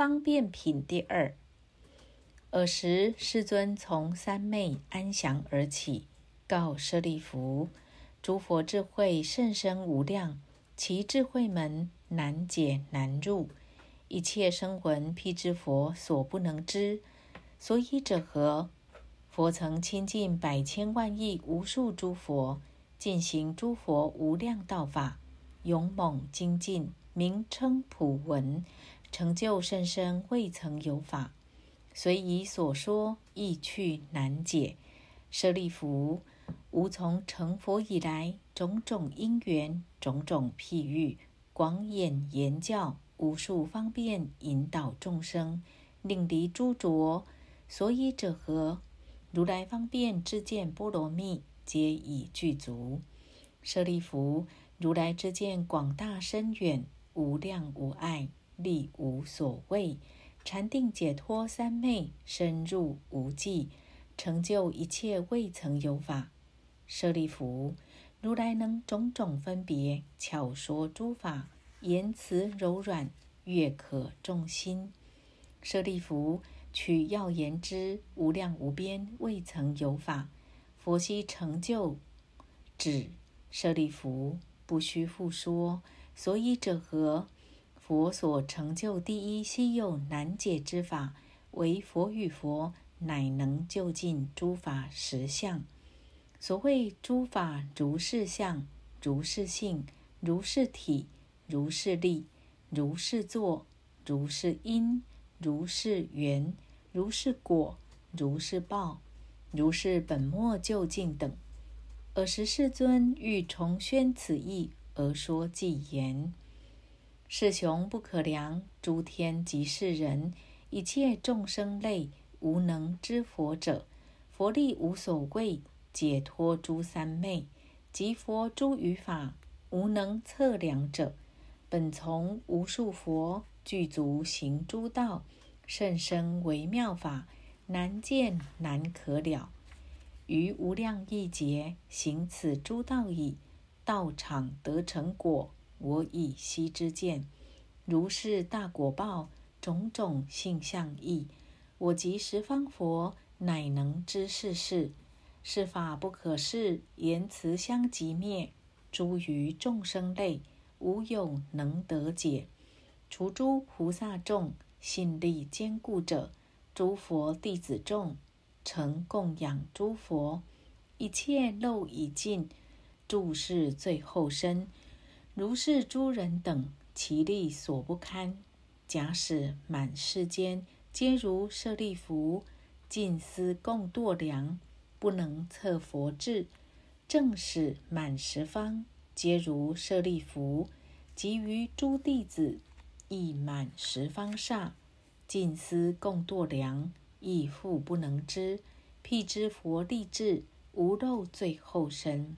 方便品第二。尔时，世尊从三昧安详而起，告舍利弗：“诸佛智慧甚深无量，其智慧门难解难入，一切生闻辟支佛所不能知。所以者何？佛曾亲近百千万亿无数诸佛，进行诸佛无量道法，勇猛精进，名称普闻，成就甚深，未曾有法。”随以所说，意趣难解。舍利弗，吾从成佛以来，种种因缘，种种譬喻，广演言教，无数方便引导众生，令离诸浊。所以者何？如来方便智见波罗蜜，皆已具足。舍利弗，如来之见广大深远，无量无碍，力无所谓。禅定解脱三昧，深入无际，成就一切未曾有法。舍利弗，如来能种种分别，巧说诸法，言辞柔软，悦可众心。舍利弗，取要言之，无量无边，未曾有法。佛悉成就，止。舍利弗，不须复说。所以者何？佛所成就第一稀有难解之法，为佛与佛乃能就近诸法实相。所谓诸法如是相，如是性，如是体，如是力，如是作，如是因，如是缘，如是果，如是报，如是本末究竟等。尔时世尊欲重宣此义，而说偈言。世雄不可量，诸天即是人，一切众生类，无能知佛者，佛力无所贵，解脱诸三昧，及佛诸语法，无能测量者。本从无数佛具足行诸道，甚深微妙法，难见难可了。于无量亿劫行此诸道矣，道场得成果。我以昔之见，如是大果报，种种性相异。我即十方佛，乃能知世事。是法不可示，言辞相即灭。诸于众生类，无有能得解。除诸菩萨众，信力坚固者，诸佛弟子众，曾供养诸佛，一切漏已尽，诸事最后身。如是诸人等，其力所不堪。假使满世间皆如舍利弗，尽思共度量，不能测佛智；正使满十方皆如舍利弗，及于诸弟子亦满十方刹，尽思共度量，亦复不能知。辟之佛力智，无漏最后身。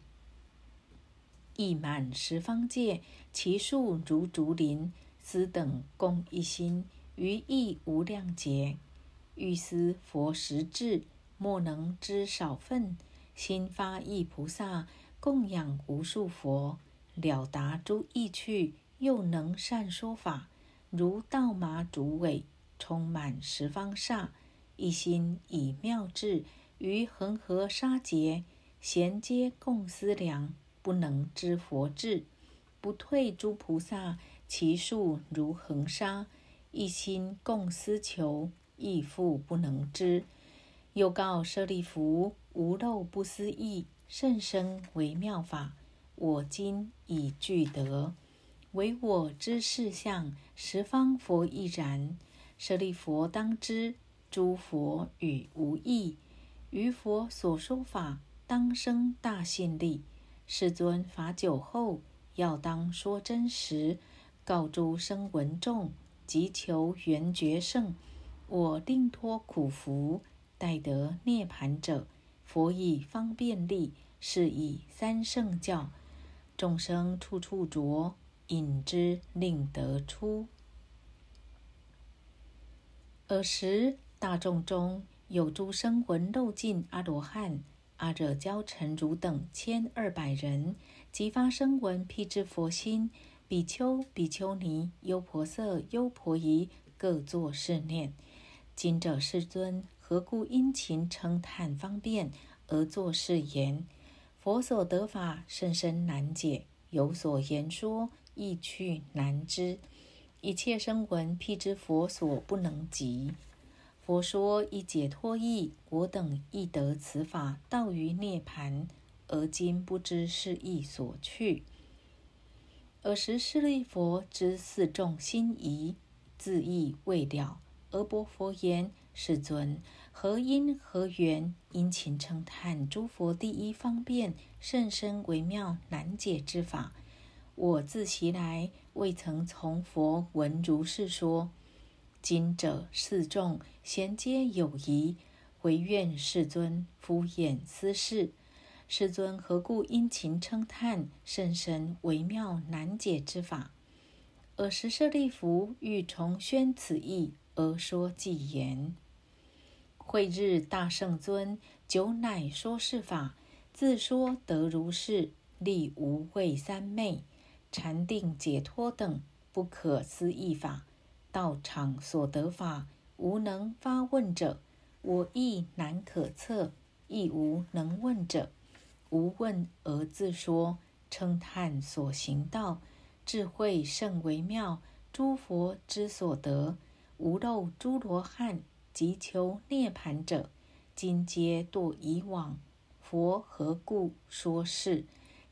意满十方界，其数如竹林。斯等共一心，于意无量劫。欲思佛实智，莫能知少分。心发意菩萨，供养无数佛，了达诸意趣，又能善说法，如稻麻竹尾，充满十方刹。一心以妙智，于恒河沙劫，衔接共思量。不能知佛智，不退诸菩萨，其数如恒沙，一心共思求，亦复不能知。又告舍利弗：无漏不思议，甚深微妙法，我今已具得。唯我知事相，十方佛亦然。舍利弗当知，诸佛与无异，于佛所说法，当生大信力。世尊法久后，要当说真实，告诸生闻众，即求缘觉圣。我定脱苦福，待得涅盘者，佛以方便力，是以三圣教，众生处处着，引之令得出。尔时大众中有诸生闻漏尽阿罗汉。阿惹教陈如等千二百人，即发声闻辟支佛心，比丘、比丘尼、优婆塞、优婆夷各作是念：今者世尊何故殷勤称叹方便而作是言？佛所得法甚深难解，有所言说意趣难知。一切声闻辟之佛所不能及。佛说以解脱意，我等亦得此法，道于涅盘。而今不知是意所去。尔时舍利佛知四众心疑，自意未了，而薄佛言：“世尊，何因何缘，殷勤称叹诸佛第一方便甚深微妙难解之法？我自习来未曾从佛闻如是说。今者四众。”贤皆有疑，唯愿世尊敷衍思事。世尊何故殷勤称叹甚深微妙难解之法？尔时舍利弗欲重宣此意，而说偈言：慧日大圣尊，久乃说是法，自说得如是，立无畏三昧、禅定解脱等不可思议法，道场所得法。无能发问者，我亦难可测；亦无能问者，无问而自说，称叹所行道，智慧甚微妙，诸佛之所得，无漏诸罗汉及求涅盘者，今皆堕以往。佛何故说是？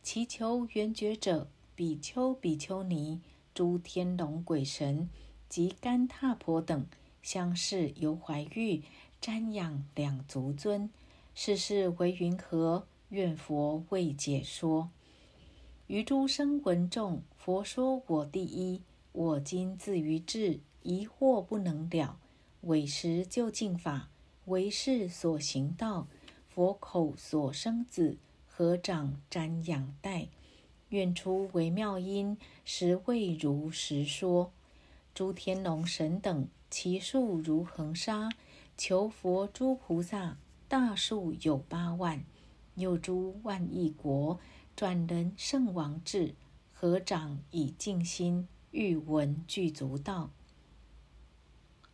其求圆觉者，比丘、比丘尼、诸天龙鬼神及干闼婆等。相视犹怀玉，瞻仰两足尊。世事为云何？愿佛为解说。于诸生闻众，佛说我第一。我今自于智，疑惑不能了。委实究竟法，为是所行道。佛口所生子，合掌瞻仰待。愿出微妙音，实为如实说。诸天龙神等。其数如恒沙，求佛诸菩萨大数有八万，又诸万亿国转人圣王智，合掌以静心，欲闻具足道。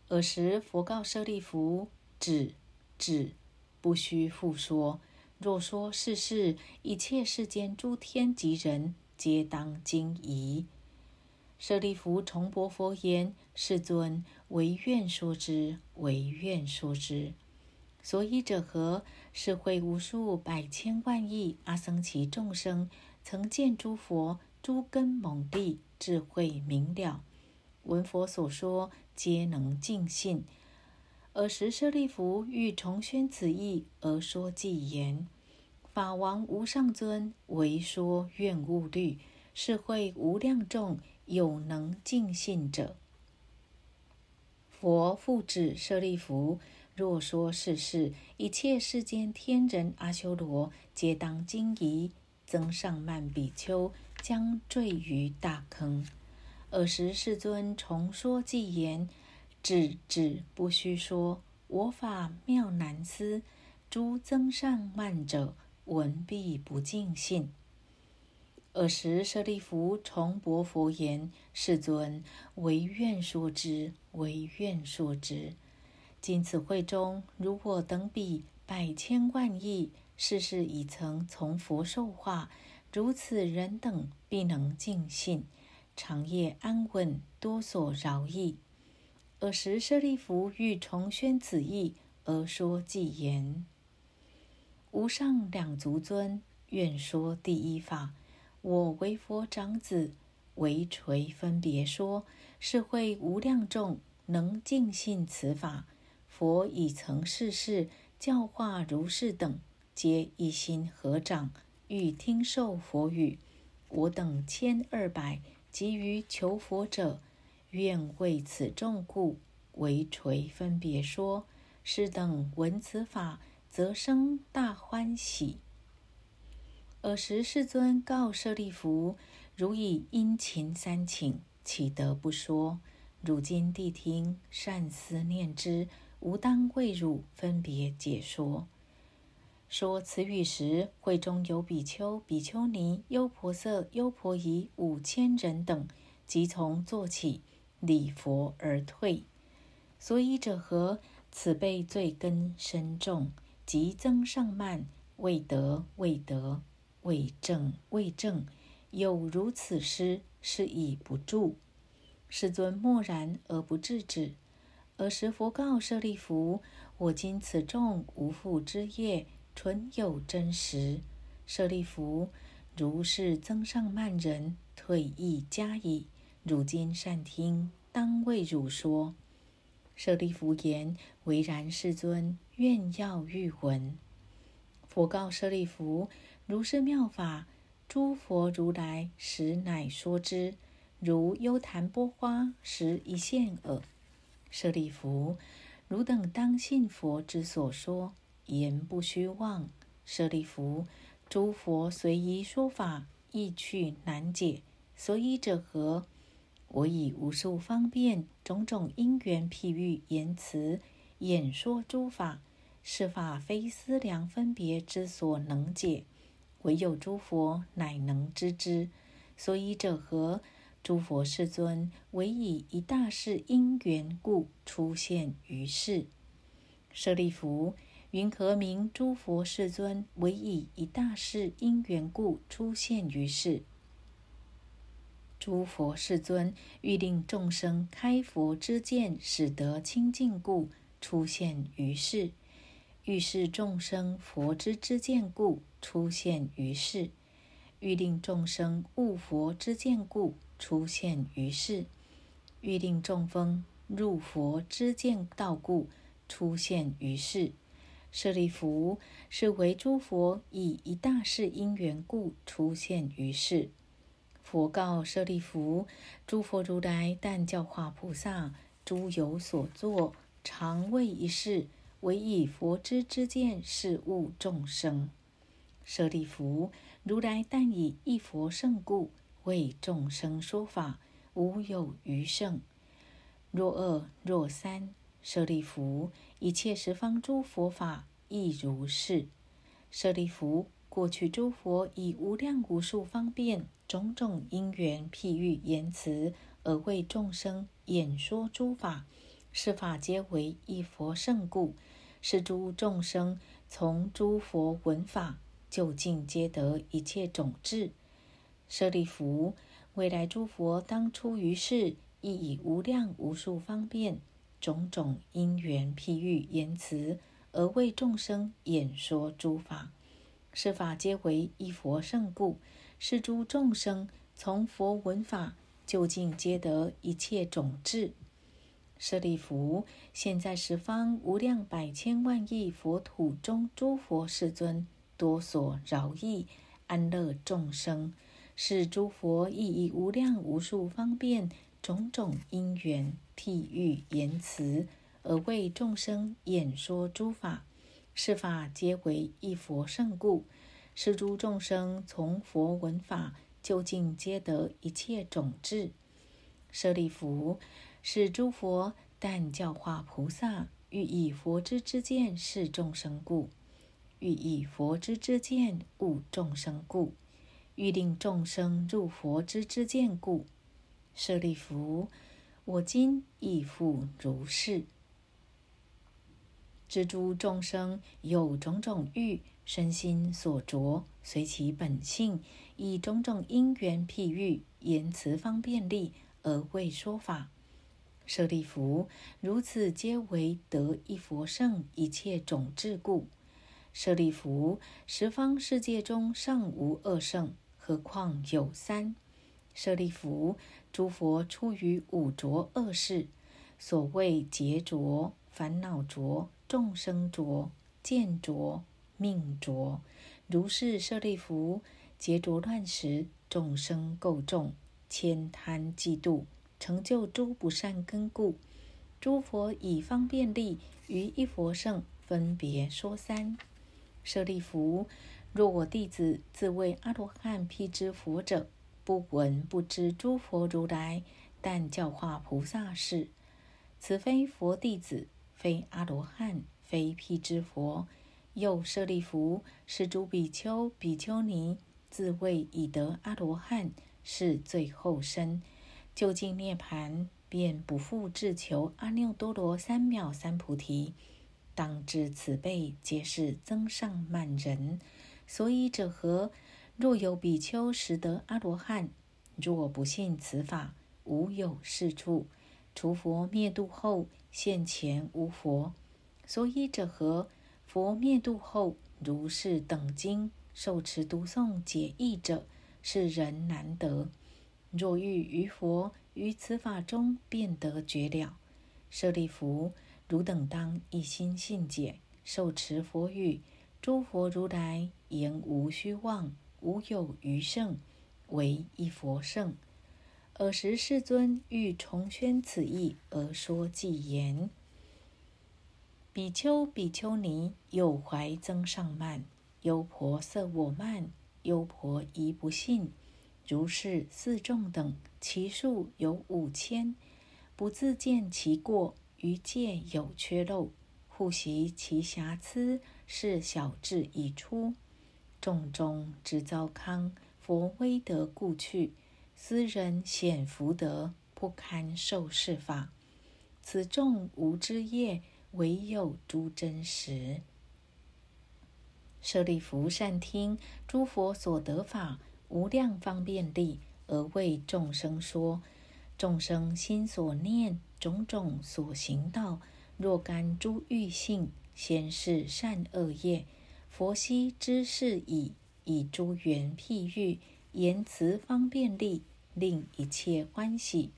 尔时佛告舍利弗：止，止，不须复说。若说世事，一切世间诸天及人，皆当惊疑。舍利弗重薄佛言：“世尊，唯愿说之，唯愿说之。所以者何？是会无数百千万亿阿僧祇众生，曾见诸佛诸根猛利，智慧明了，闻佛所说，皆能尽信。尔时舍利弗欲重宣此意，而说偈言：法王无上尊，唯说愿勿虑，是会无量众。”有能尽信者，佛复指舍利弗：若说世事，一切世间天人阿修罗，皆当惊疑。增上慢比丘将坠于大坑。尔时世尊重说偈言：止止，不须说。我法妙难思，诸增上慢者，闻必不尽信。尔时，舍利弗重薄佛言：“世尊，唯愿说之，唯愿说之。今此会中，如我等彼百千万亿，世世已曾从佛受化，如此人等必能尽信，长夜安稳，多所饶益。”尔时，舍利弗欲重宣此意，而说偈言：“无上两足尊，愿说第一法。”我为佛长子，为垂分别说，是会无量众能尽信此法。佛已曾世世教化如是等，皆一心合掌，欲听受佛语。我等千二百及于求佛者，愿为此众故，为垂分别说。是等闻此法，则生大欢喜。尔时世尊告舍利弗：“如以殷勤三请，岂得不说？汝今谛听，善思念之，吾当为汝分别解说。”说此语时，会中有比丘、比丘尼、优婆塞、优婆夷五千人等，即从坐起，礼佛而退。所以者何？此辈罪根深重，即增上慢，未得未得，为正为正，有如此失，是以不住。世尊默然而不制止。尔时佛告舍利弗：“我今此众无复之业，纯有真实。舍利弗，如是增上慢人，退亦加矣。汝今善听，当为汝说。”舍利弗言：“唯然，世尊，愿要欲闻。”佛告舍利弗：“如是妙法，诸佛如来实乃说之，如幽檀波花，实一现耳。”舍利弗，汝等当信佛之所说，言不虚妄。舍利弗，诸佛随宜说法，意趣难解，所以者何？我以无数方便种种因缘譬喻言辞演说诸法，是法非思量分别之所能解，唯有诸佛乃能知之。所以者何？诸佛世尊唯以一大事因缘故出现于世。舍利弗，云何名诸佛世尊唯以一大事因缘故出现于世？诸佛世尊欲令众生开佛之见，使得清净故，出现于世；欲示众生佛之之见故，出现于世；欲令众生悟佛之见故，出现于世；欲令众生入佛之见道故，出现于世。舍利弗，是为诸佛以一大事因缘故出现于世。佛告舍利弗：“诸佛如来但教化菩萨，诸有所作，常为一事，唯以佛之之见是物众生。舍利弗，如来但以一佛圣故，为众生说法，无有余圣。若二若三，舍利弗，一切十方诸佛法亦如是。舍利弗。”过去诸佛以无量无数方便种种因缘譬喻言辞，而为众生演说诸法，是法皆为一佛圣故，是诸众生从诸佛闻法，究竟皆得一切种智。舍利弗，未来诸佛当出于世，亦以无量无数方便种种因缘譬喻言辞，而为众生演说诸法。是法皆为一佛圣故，是诸众生从佛闻法，究竟皆得一切种智。舍利弗，现在十方无量百千万亿佛土中，诸佛世尊多所饶益安乐众生，是诸佛亦以无量无数方便种种因缘譬喻言辞，而为众生演说诸法。是法皆为一佛圣故，是诸众生从佛闻法，究竟皆得一切种智。舍利弗，是诸佛但教化菩萨，欲以佛之之见是众生故，欲以佛之之见悟众生故，欲令众生入佛之之见故。舍利弗，我今亦复如是。知诸众生有种种欲，身心所着，随其本性，以种种因缘譬喻言辞方便利而为说法。舍利弗，如此皆为得一佛圣一切种智故。舍利弗，十方世界中尚无二圣，何况有三？舍利弗，诸佛出于五浊恶世，所谓劫浊、烦恼浊。众生浊、见浊、命浊，如是舍利弗，劫浊乱时，众生垢重，悭贪嫉妒，成就诸不善根故。诸佛以方便力于一佛圣分别说三。舍利弗，若我弟子自谓阿罗汉辟支佛者，不闻不知诸佛如来，但教化菩萨事，此非佛弟子。非阿罗汉，非辟支佛，又舍利弗，是诸比丘、比丘尼自谓已得阿罗汉，是最后身，究竟涅盘，便不复自求阿耨多罗三藐三菩提。当知此辈皆是增上慢人。所以者何？若有比丘识得阿罗汉，若不信此法，无有是处。除佛灭度后，现前无佛。所以者何？佛灭度后，如是等经受持读诵解义者，是人难得。若欲于佛于此法中便得觉了，舍利弗，汝等当一心信解，受持佛语。诸佛如来言无虚妄，无有余圣，唯一佛圣。尔时世尊欲重宣此义，而说偈言：比丘、比丘尼，有怀增上慢，优婆塞我慢，优婆夷不信。如是四众等，其数有五千，不自见其过，于戒有缺漏，护习其瑕疵。是小智已出，众中之糟糠，佛威德故去。斯人显福德，不堪受是法。此众无知业，唯有诸真实。舍利弗，善听诸佛所得法，无量方便力，而为众生说。众生心所念，种种所行道，若干诸欲性。先是善恶业，佛悉知是矣。以诸缘譬喻，言辞方便力，令一切欢喜。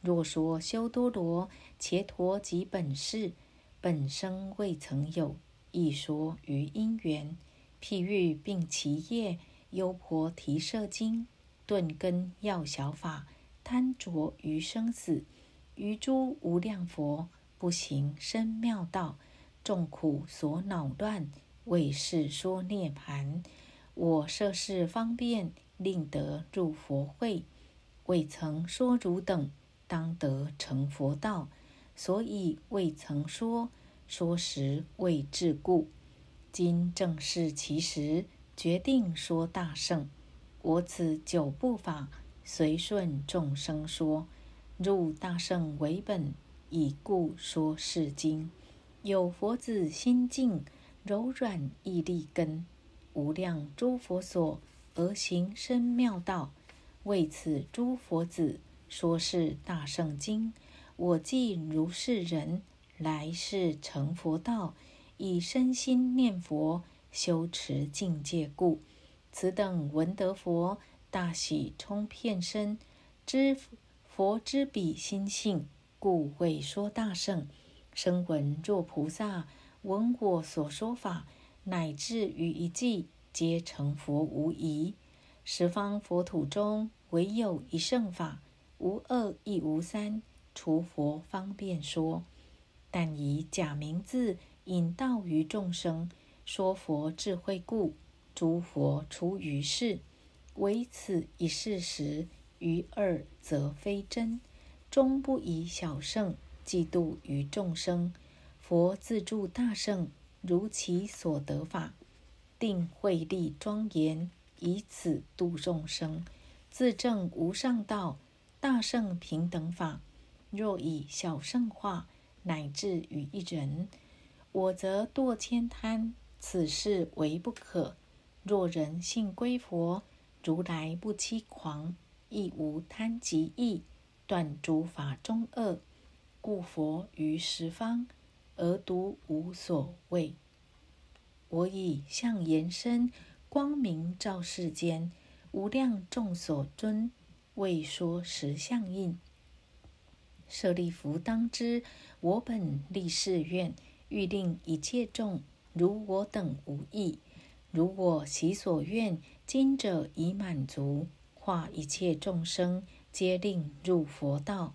若说修多罗伽陀及本事，本生未曾有，亦说于因缘。譬喻并其业，优婆提舍经，顿根要小法，贪着于生死，于诸无量佛，不行深妙道。众苦所恼乱，为是说涅盘。我设是方便，令得入佛会。未曾说汝等当得成佛道，所以未曾说。说时未至故。今正是其时，决定说大圣。我此九部法，随顺众生说，入大圣为本，以故说是经。有佛子心净柔软易立根，无量诸佛所而行深妙道。为此诸佛子说是大圣经。我既如是人，来世成佛道，以身心念佛，修持境界故。此等闻得佛，大喜充遍身，知佛之彼心性，故为说大圣。声闻若菩萨闻我所说法，乃至于一记，皆成佛无疑。十方佛土中，唯有一圣法，无二亦无三，除佛方便说。但以假名字引导于众生，说佛智慧故，诸佛出于世。唯此一事实，于二则非真，终不以小圣。嫉妒于众生，佛自助大圣，如其所得法，定慧力庄严，以此度众生，自证无上道，大圣平等法。若以小圣化，乃至于一人，我则堕千贪，此事为不可。若人信归佛，如来不欺狂，亦无贪及意，断诸法中恶。故佛于十方，而独无所谓。我以相延伸，光明照世间，无量众所尊，为说实相应。舍利弗，当知我本立誓愿，欲令一切众如我等无异。如我其所愿，今者已满足，化一切众生，皆令入佛道。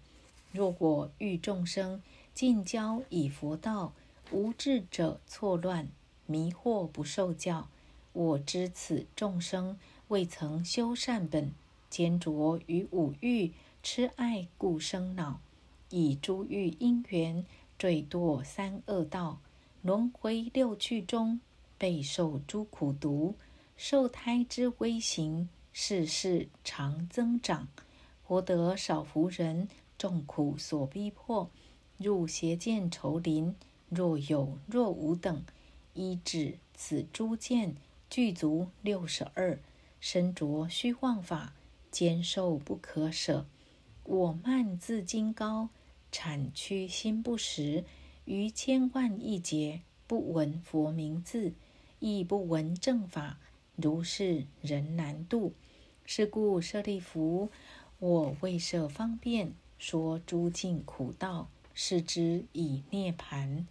若我欲众生尽教以佛道，无智者错乱迷惑不受教。我知此众生未曾修善本，坚着于五欲，痴爱故生恼，以诸欲因缘坠堕三恶道，轮回六趣中，备受诸苦毒，受胎之微形，世世常增长。活得少福人。众苦所逼迫，入邪见愁林。若有若无等，依止此诸见，具足六十二，身着虚幻法，坚受不可舍。我慢自矜高，产屈心不实，于千万亿劫不闻佛名字，亦不闻正法，如是人难度。是故舍利弗，我为设方便说诸尽苦道，是之以涅盘。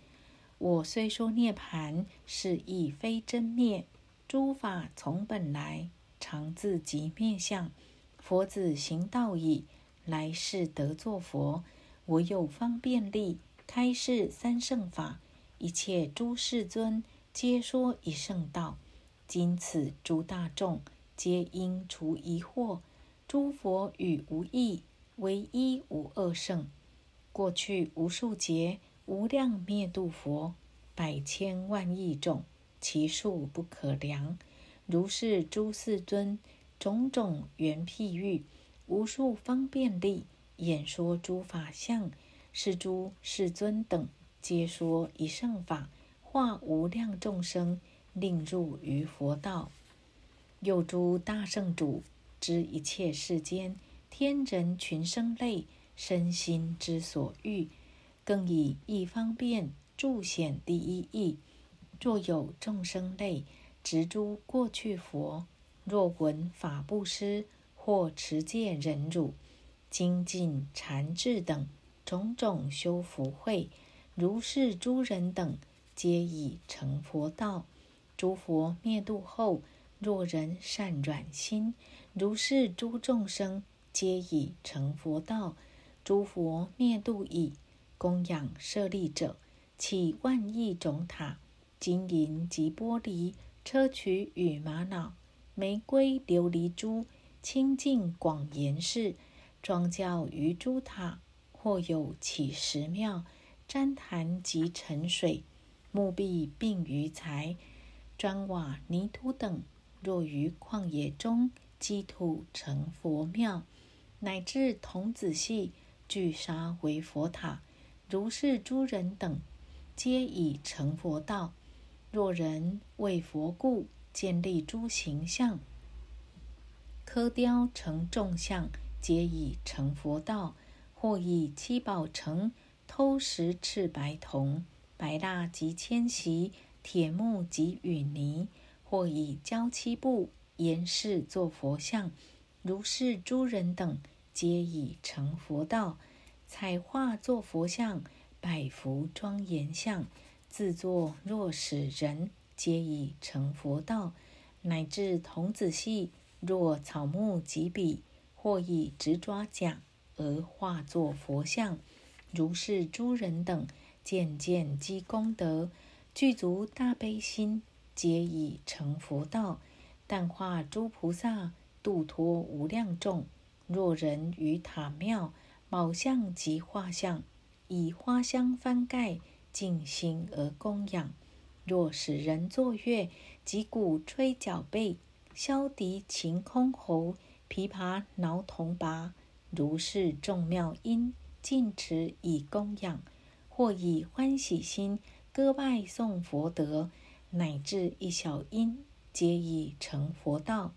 我虽说涅盘，是亦非真灭。诸法从本来，常自即灭相。佛子行道矣，来世得作佛。我有方便力，开示三圣法，一切诸世尊皆说一圣道。今此诸大众，皆应除疑惑。诸佛与无异，唯一无二圣。过去无数劫。无量灭度佛，百千万亿种，其数不可量。如是诸世尊，种种缘譬喻，无数方便力，演说诸法相。是诸世尊等，皆说一圣法，化无量众生，令入于佛道。又诸大圣主，知一切世间天人群生类身心之所欲。更以一方便著显第一义。若有众生类执诸过去佛，若闻法布施或持戒忍辱、精进禅智等种种修福慧，如是诸人等，皆已成佛道。诸佛灭度后，若人善软心，如是诸众生，皆已成佛道。诸佛灭度已。供养舍利者，起万亿种塔，金银及玻璃、砗磲与玛瑙、玫瑰、琉璃珠，清净广严饰，庄教于诸塔。或有起石庙、旃檀及沉水、木壁并于材、砖瓦泥土等。若于旷野中积土成佛庙，乃至童子戏聚沙为佛塔。如是诸人等，皆已成佛道。若人为佛故建立诸形象，刻雕成众像，皆已成佛道。或以七宝城偷石赤白铜、白蜡及铅锡、铁木及雨泥；或以胶漆布严饰作佛像。如是诸人等，皆已成佛道。彩画作佛像，百幅庄严像，自作若使人，皆已成佛道。乃至童子戏，若草木及笔，或以直爪甲而化作佛像，如是诸人等，渐渐积功德，具足大悲心，皆已成佛道。但化诸菩萨，度脱无量众。若人于塔庙，宝相及画像，以花香翻盖，静心而供养。若使人作乐，击鼓吹角贝，箫笛琴箜篌，琵琶挠铜拔，如是众妙音，尽持以供养。或以欢喜心歌拜诵佛德，乃至一小音，皆已成佛道。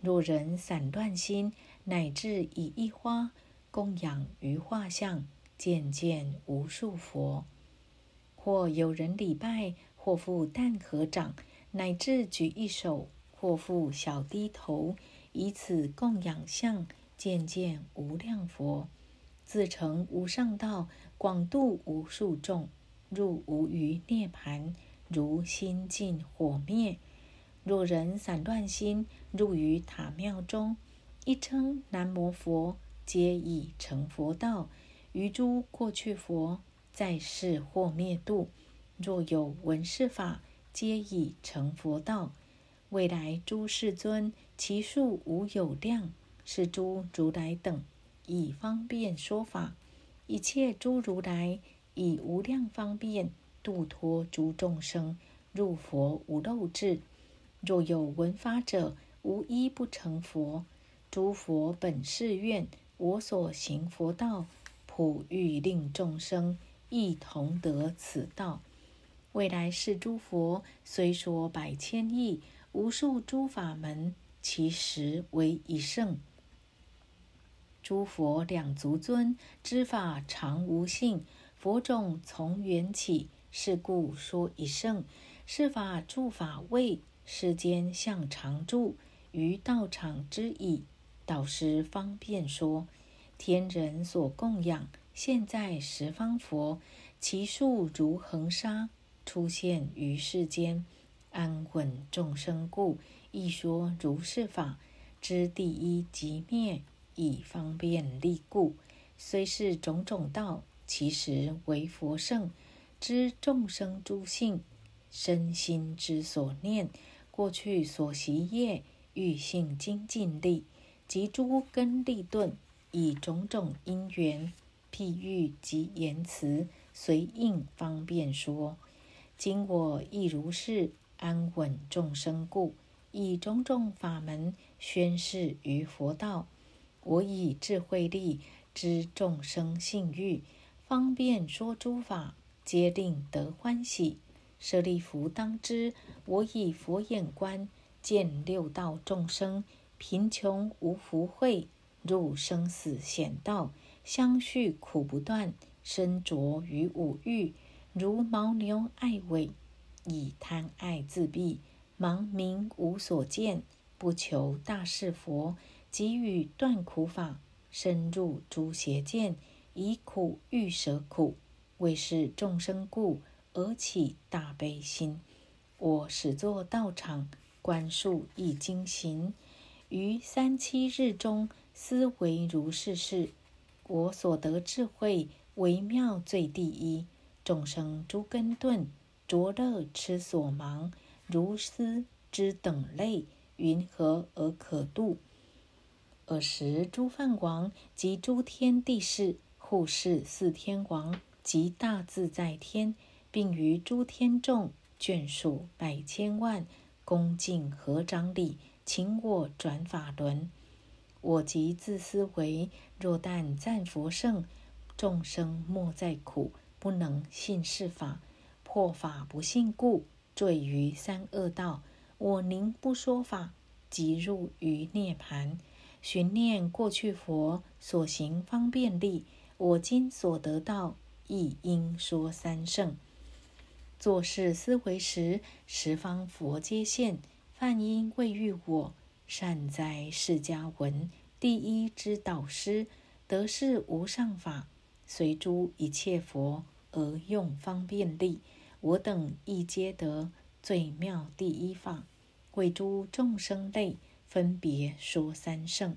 若人散乱心，乃至以一花。供养于画像，渐渐无数佛；或有人礼拜，或复旦合掌，乃至举一手，或复小低头，以此供养像，渐渐无量佛，自成无上道，广度无数众，入无余涅盘，如心尽火灭。若人散乱心，入于塔庙中，一称南无佛。皆已成佛道，于诸过去佛在世或灭度，若有闻是法，皆已成佛道。未来诸世尊，其数无有量。是诸如来等，以方便说法，一切诸如来以无量方便度脱诸众生，入佛无漏智。若有闻法者，无一不成佛。诸佛本誓愿。我所行佛道，普欲令众生亦同得此道。未来世诸佛虽说百千亿无数诸法门，其实为一圣。诸佛两足尊，知法常无性。佛种从缘起，是故说一圣。是法住法位，世间相常住，于道场之意，导师方便说。天人所供养，现在十方佛，其数如恒沙，出现于世间，安稳众生故，亦说如是法，知第一即灭。以方便利故，虽是种种道，其实为佛圣，知众生诸性，身心之所念，过去所习业，欲性精进力，及诸根利钝，以种种因缘，譬喻及言辞，随应方便说。今我亦如是，安稳众生故，以种种法门宣示于佛道。我以智慧力知众生性欲，方便说诸法，皆令得欢喜。舍利弗，当知我以佛眼观见六道众生贫穷无福慧，入生死险道，相续苦不断，身着于五欲，如牦牛爱尾，以贪爱自蔽，盲明无所见，不求大事佛。给予断苦法，深入诸邪见，以苦喻舍苦，为是众生故，而起大悲心。我始作道场，观数易经行，于三七日中，思维如是事。我所得智慧，微妙最第一。众生诸根钝，着乐痴所盲，如斯之等类，云何而可度？尔时，诸梵王及诸天帝释护世四天王及大自在天，并于诸天众眷属百千万，恭敬合掌礼，请我转法轮。我即自思为：若但赞佛圣，众生莫再苦，不能信是法，破法不信故，坠于三恶道。我宁不说法，即入于涅盘。寻念过去佛所行方便力，我今所得到亦应说三圣。做事思维时，十方佛皆现。梵音未遇我，善哉释迦文第一之导师，得是无上法，随诸一切佛而用方便力。我等亦皆得最妙第一法，为诸众生类。分别说三圣，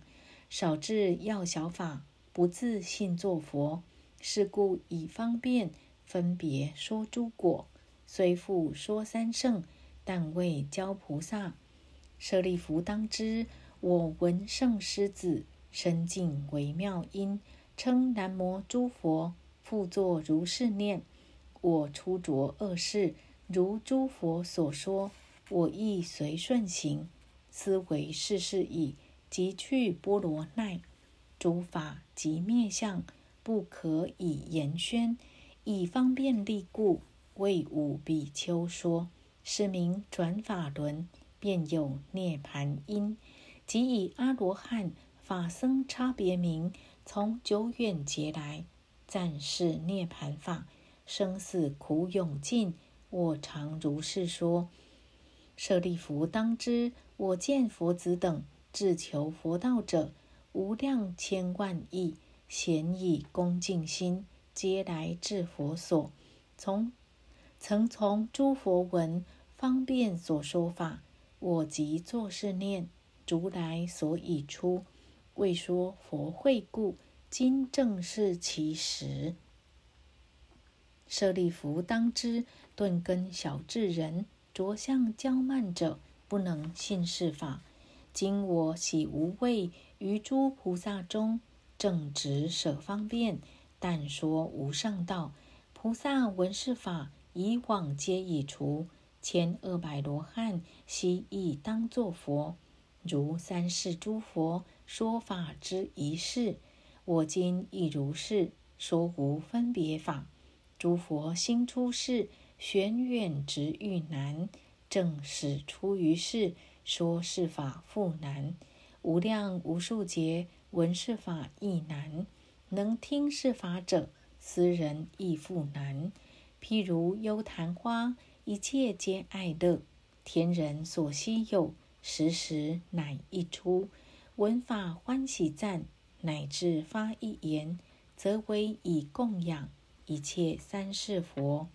少智要小法，不自信作佛。是故以方便分别说诸果，虽复说三圣，但未教菩萨。舍利弗，当知我闻圣师子身尽微妙音，称南无诸佛，复作如是念。我出着恶事，如诸佛所说，我亦随顺行。思维世事已，即去波罗奈，诸法即灭相，不可以言宣。以方便利故，为五比丘说，是名转法轮，便有涅盘因。即以阿罗汉、法僧差别名，从久远劫来，暂是涅盘法，生死苦永尽。我常如是说。舍利弗，当知。我见佛子等自求佛道者无量千万亿，咸以恭敬心，皆来至佛所。从曾从诸佛闻方便所说法，我即作是念：如来所以出，未说佛慧故。今正是其时。舍利弗，当知顿根小智人，着相骄慢者。不能信是法。今我喜无畏，于诸菩萨中正直舍方便，但说无上道。菩萨闻是法，以往皆已除。千二百罗汉悉亦当作佛，如三世诸佛说法之一事。我今亦如是。说无分别法。诸佛心出世，玄远直欲难。正始出于世，说是法复难。无量无数劫，闻是法亦难。能听是法者，斯人亦复难。譬如幽昙花，一切皆爱乐，天人所希有，时时乃一出。闻法欢喜赞，乃至发一言，则为以供养。一切三世佛，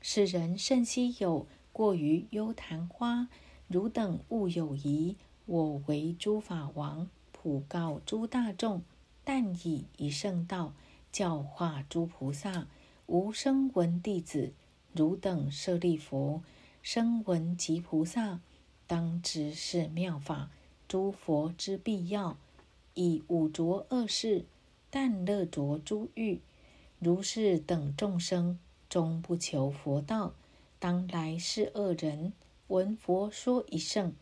世人甚稀有，过于幽昙花。汝等勿有疑，我为诸法王，普告诸大众，但以一圣道教化诸菩萨。无声闻弟子，汝等舍利弗，声闻及菩萨，当知是妙法。诸佛之必要，以五浊恶世，但乐浊诸欲。如是等众生，终不求佛道，当来是恶人。闻佛说一圣，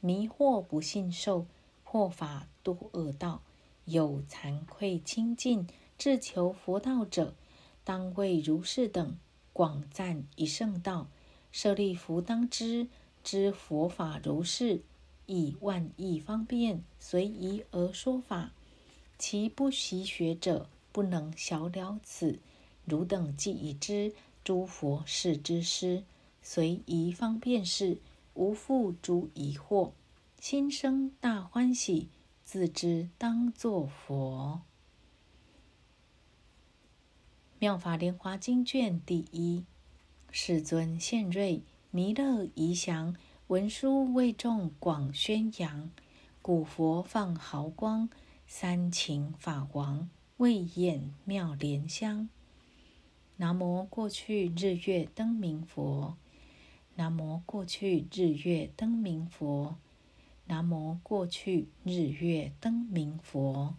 迷惑不信受，破法堕恶道。有惭愧清净，自求佛道者，当为如是等广赞一圣道。舍利弗，当知知佛法如是，以万亿方便随宜而说法。其不习学者。不能晓了此，汝等既已知，诸佛是之师，随宜方便事，无复诸疑惑，心生大欢喜，自知当作佛。妙法莲华经卷第一，世尊现瑞，弥勒仪祥，文殊为众广宣扬，古佛放毫光，三秦法王。慧眼妙莲香，南无过去日月灯明佛，南无过去日月灯明佛，南无过去日月灯明佛。